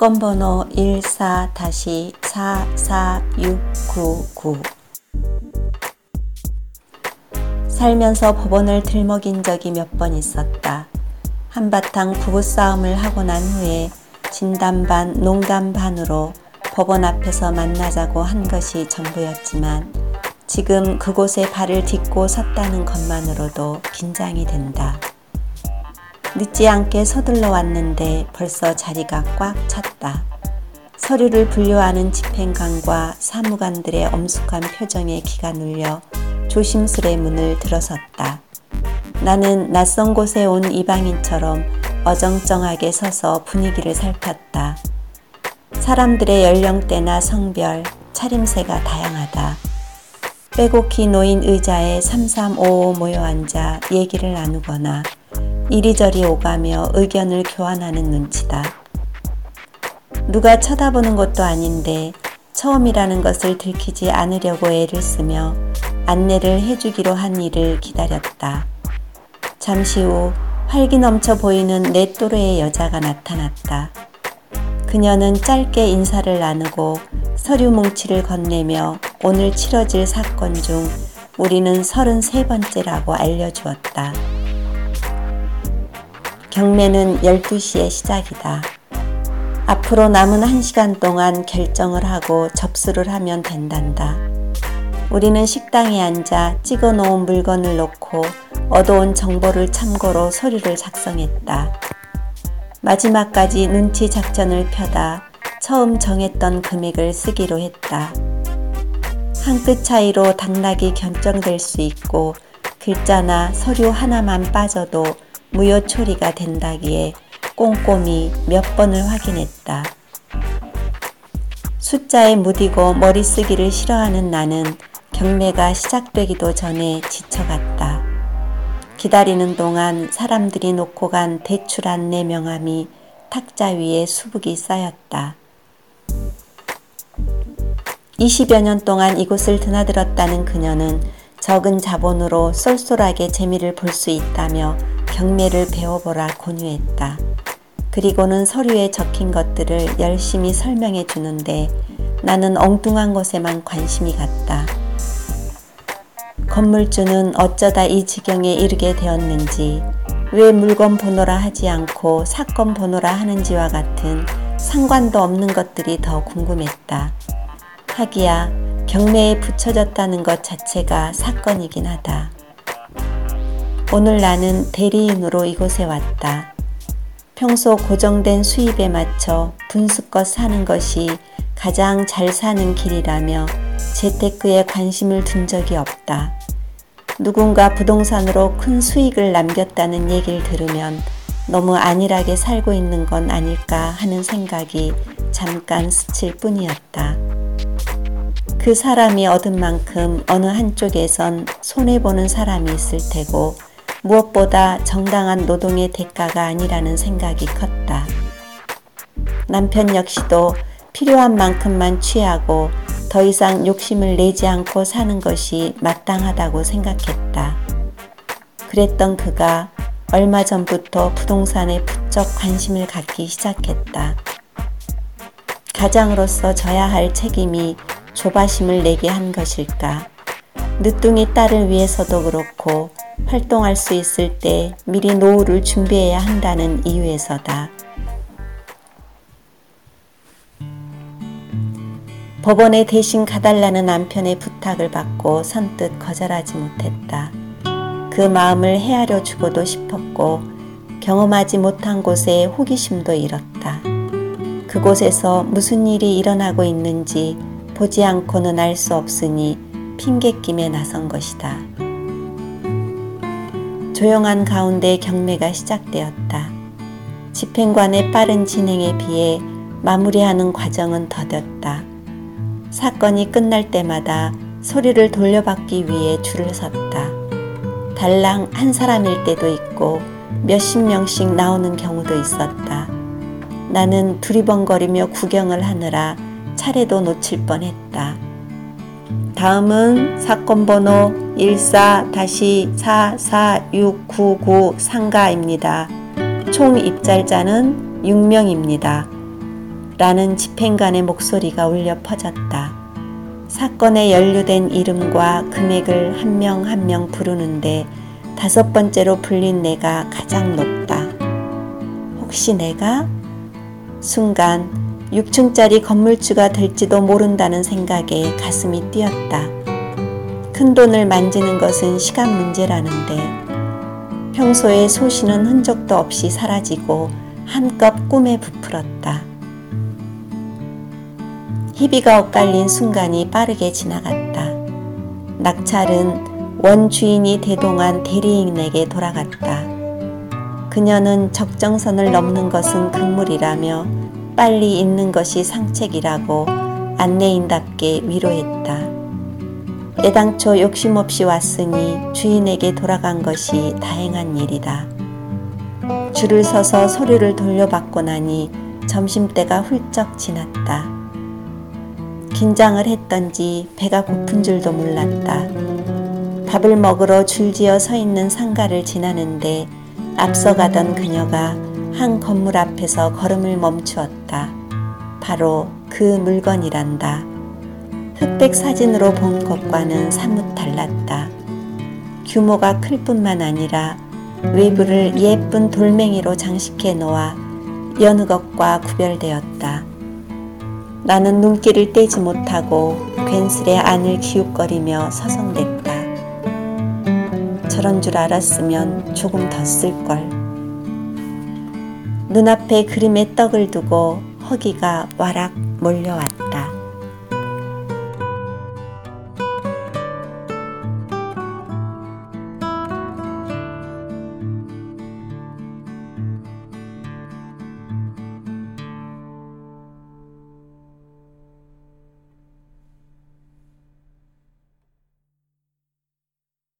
사건 번호 14-44699 살면서 법원을 들먹인 적이 몇 번 있었다. 한바탕 부부싸움을 하고 난 후에 진담 반, 농담 반으로 법원 앞에서 만나자고 한 것이 전부였지만 지금 그곳에 발을 딛고 섰다는 것만으로도 긴장이 된다. 늦지 않게 서둘러 왔는데 벌써 자리가 꽉 찼다. 서류를 분류하는 집행관과 사무관들의 엄숙한 표정에 기가 눌려 조심스레 문을 들어섰다. 나는 낯선 곳에 온 이방인처럼 어정쩡하게 서서 분위기를 살폈다. 사람들의 연령대나 성별, 차림새가 다양하다. 빼곡히 놓인 의자에 3355 모여 앉아 얘기를 나누거나 이리저리 오가며 의견을 교환하는 눈치다. 누가 쳐다보는 것도 아닌데 처음이라는 것을 들키지 않으려고 애를 쓰며 안내를 해주기로 한 일을 기다렸다. 잠시 후 활기 넘쳐 보이는 내 또래의 여자가 나타났다. 그녀는 짧게 인사를 나누고 서류 뭉치를 건네며 오늘 치러질 사건 중 우리는 33번째라고 알려주었다. 경매는 12시에 시작이다. 앞으로 남은 1시간 동안 결정을 하고 접수를 하면 된단다. 우리는 식당에 앉아 찍어 놓은 물건을 놓고 얻어온 정보를 참고로 서류를 작성했다. 마지막까지 눈치 작전을 펴다 처음 정했던 금액을 쓰기로 했다. 한 끗 차이로 당락이 결정될 수 있고 글자나 서류 하나만 빠져도 무효 처리가 된다기에 꼼꼼히 몇 번을 확인했다. 숫자에 무디고 머리 쓰기를 싫어하는 나는 경매가 시작되기도 전에 지쳐갔다. 기다리는 동안 사람들이 놓고 간 대출 안내 명함이 탁자 위에 수북이 쌓였다. 20여 년 동안 이곳을 드나들었다는 그녀는 적은 자본으로 쏠쏠하게 재미를 볼 수 있다며 경매를 배워보라 권유했다. 그리고는 서류에 적힌 것들을 열심히 설명해 주는데 나는 엉뚱한 것에만 관심이 갔다. 건물주는 어쩌다 이 지경에 이르게 되었는지, 왜 물건 번호라 하지 않고 사건 번호라 하는지와 같은 상관도 없는 것들이 더 궁금했다. 하기야 경매에 붙여졌다는 것 자체가 사건이긴 하다. 오늘 나는 대리인으로 이곳에 왔다. 평소 고정된 수입에 맞춰 분수껏 사는 것이 가장 잘 사는 길이라며 재테크에 관심을 둔 적이 없다. 누군가 부동산으로 큰 수익을 남겼다는 얘기를 들으면 너무 안일하게 살고 있는 건 아닐까 하는 생각이 잠깐 스칠 뿐이었다. 그 사람이 얻은 만큼 어느 한쪽에선 손해보는 사람이 있을 테고 무엇보다 정당한 노동의 대가가 아니라는 생각이 컸다. 남편 역시도 필요한 만큼만 취하고 더 이상 욕심을 내지 않고 사는 것이 마땅하다고 생각했다. 그랬던 그가 얼마 전부터 부동산에 부쩍 관심을 갖기 시작했다. 가장으로서 져야 할 책임이 조바심을 내게 한 것일까? 늦둥이 딸을 위해서도 그렇고 활동할 수 있을 때 미리 노후를 준비해야 한다는 이유에서다. 법원에 대신 가달라는 남편의 부탁을 받고 선뜻 거절하지 못했다. 그 마음을 헤아려 주고도 싶었고 경험하지 못한 곳에 호기심도 잃었다. 그곳에서 무슨 일이 일어나고 있는지 보지 않고는 알 수 없으니 핑계김에 나선 것이다. 조용한 가운데 경매가 시작되었다. 집행관의 빠른 진행에 비해 마무리하는 과정은 더뎠다. 사건이 끝날 때마다 소리를 돌려받기 위해 줄을 섰다. 달랑 한 사람일 때도 있고 몇십 명씩 나오는 경우도 있었다. 나는 두리번거리며 구경을 하느라 차례도 놓칠 뻔했다. 다음은 사건 번호 14-44699 상가입니다. 총 입찰자는 6명입니다. 라는 집행관의 목소리가 울려 퍼졌다. 사건에 연루된 이름과 금액을 한 명 한명 부르는데 다섯 번째로 불린 내가 가장 높다. 혹시 내가? 순간 6층짜리 건물주가 될지도 모른다는 생각에 가슴이 뛰었다. 큰 돈을 만지는 것은 시간 문제라는데 평소에 소시는 흔적도 없이 사라지고 한껏 꿈에 부풀었다. 희비가 엇갈린 순간이 빠르게 지나갔다. 낙찰은 원 주인이 대동한 대리인에게 돌아갔다. 그녀는 적정선을 넘는 것은 금물이라며 빨리 있는 것이 상책이라고 안내인답게 위로했다. 애당초 욕심 없이 왔으니 주인에게 돌아간 것이 다행한 일이다. 줄을 서서 서류를 돌려받고 나니 점심때가 훌쩍 지났다. 긴장을 했던지 배가 고픈 줄도 몰랐다. 밥을 먹으러 줄지어 서 있는 상가를 지나는데 앞서가던 그녀가 한 건물 앞에서 걸음을 멈추었다. 바로 그 물건이란다. 흑백 사진으로 본 것과는 사뭇 달랐다. 규모가 클 뿐만 아니라 외부를 예쁜 돌멩이로 장식해 놓아 여느 것과 구별되었다. 나는 눈길을 떼지 못하고 괜스레 안을 기웃거리며 서성댔다. 저런 줄 알았으면 조금 더 쓸걸. 눈앞에 그림의 떡을 두고 허기가 와락 몰려왔다.